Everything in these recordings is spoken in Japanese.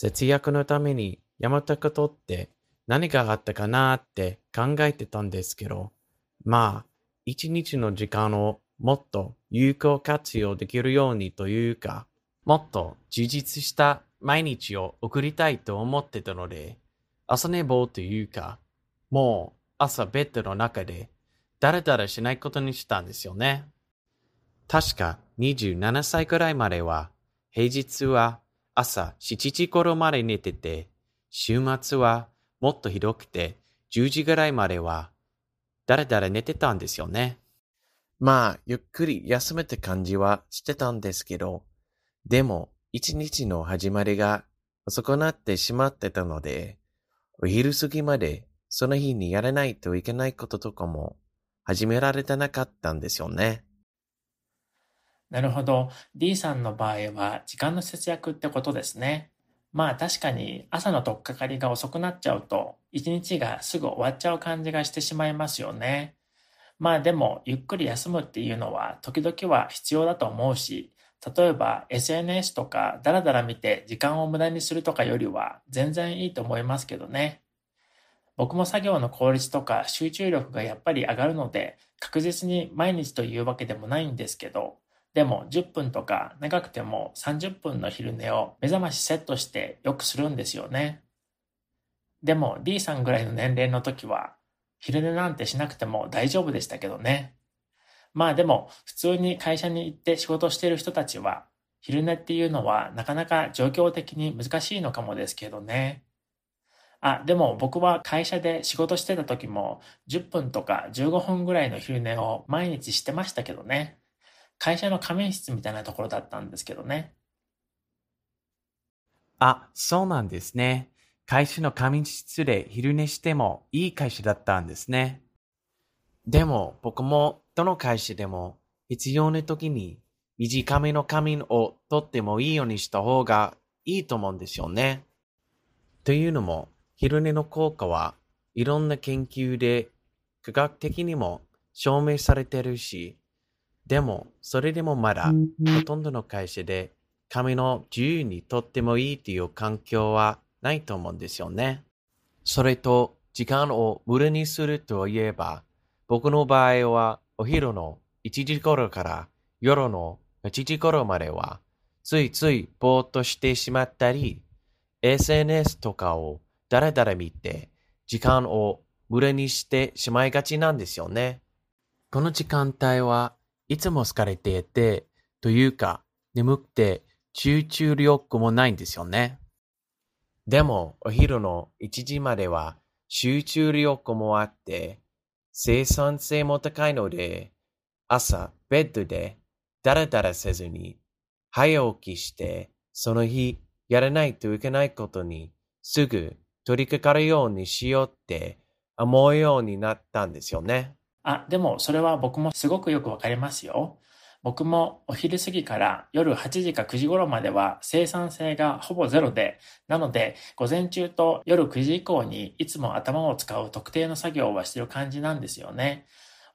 節約のためにやめたことって何があったかなって考えてたんですけど、まあ、一日の時間をもっと有効活用できるようにというか、もっと充実した毎日を送りたいと思ってたので、朝寝坊というか、もう朝ベッドの中でだらだらしないことにしたんですよね。確か27歳くらいまでは、平日は朝7時頃まで寝てて、週末はもっとひどくて10時ぐらいまではだらだら寝てたんですよね。まあ、ゆっくり休めた感じはしてたんですけど、でも一日の始まりが遅くなってしまってたので、お昼過ぎまでその日にやらないといけないこととかも始められてなかったんですよね。なるほど。D さんの場合は時間の節約ってことですね。まあ確かに朝の取っかかりが遅くなっちゃうと一日がすぐ終わっちゃう感じがしてしまいますよね。まあでもゆっくり休むっていうのは時々は必要だと思うし、例えば SNS とかダラダラ見て時間を無駄にするとかよりは全然いいと思いますけどね。僕も作業の効率とか集中力がやっぱり上がるので確実に毎日というわけでもないんですけど、でも10分とか長くても30分の昼寝を目覚ましセットしてよくするんですよね。でも D さんぐらいの年齢の時は昼寝なんてしなくても大丈夫でしたけどね。まあでも普通に会社に行って仕事してる人たちは昼寝っていうのはなかなか状況的に難しいのかもですけどね。あ、でも僕は会社で仕事してた時も10分とか15分ぐらいの昼寝を毎日してましたけどね。会社の仮眠室みたいなところだったんですけどね。あ、そうなんですね。会社の仮眠室で昼寝してもいい会社だったんですね。でも僕もどの会社でも必要な時に短めの仮眠をとってもいいようにした方がいいと思うんですよね。というのも昼寝の効果はいろんな研究で科学的にも証明されてるし、でも、それでもまだ、ほとんどの会社で、紙の自由にとってもいいという環境はないと思うんですよね。それと、時間を無駄にするといえば、僕の場合は、お昼の1時頃から夜の8時頃までは、ついついぼーっとしてしまったり、SNS とかをだらだら見て、時間を無駄にしてしまいがちなんですよね。この時間帯はいつも疲れていて、というか、眠くて集中力もないんですよね。でも、お昼の1時までは集中力もあって、生産性も高いので、朝、ベッドでダラダラせずに、早起きして、その日、やらないといけないことに、すぐ取り掛かるようにしようって思うようになったんですよね。あ、でもそれは僕もすごくよくわかりますよ。僕もお昼過ぎから夜8時か9時頃までは生産性がほぼゼロで、なので午前中と夜9時以降にいつも頭を使う特定の作業はしてる感じなんですよね。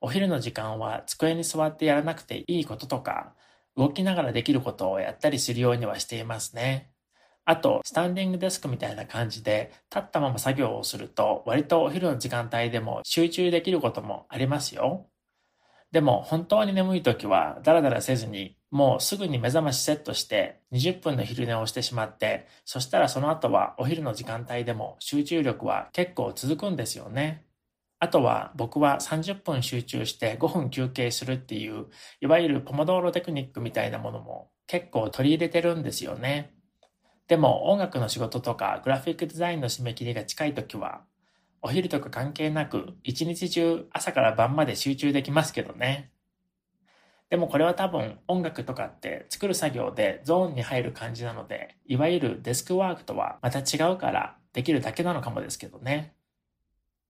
お昼の時間は机に座ってやらなくていいこととか、動きながらできることをやったりするようにはしていますね。あと、スタンディングデスクみたいな感じで、立ったまま作業をすると、割とお昼の時間帯でも集中できることもありますよ。でも、本当に眠い時は、ダラダラせずに、もうすぐに目覚ましセットして、20分の昼寝をしてしまって、そしたらその後はお昼の時間帯でも集中力は結構続くんですよね。あとは僕は30分集中して5分休憩するっていう、いわゆるポモドーロテクニックみたいなものも結構取り入れてるんですよね。でも音楽の仕事とかグラフィックデザインの締め切りが近い時は、お昼とか関係なく一日中朝から晩まで集中できますけどね。でもこれは多分音楽とかって作る作業でゾーンに入る感じなので、いわゆるデスクワークとはまた違うからできるだけなのかもですけどね。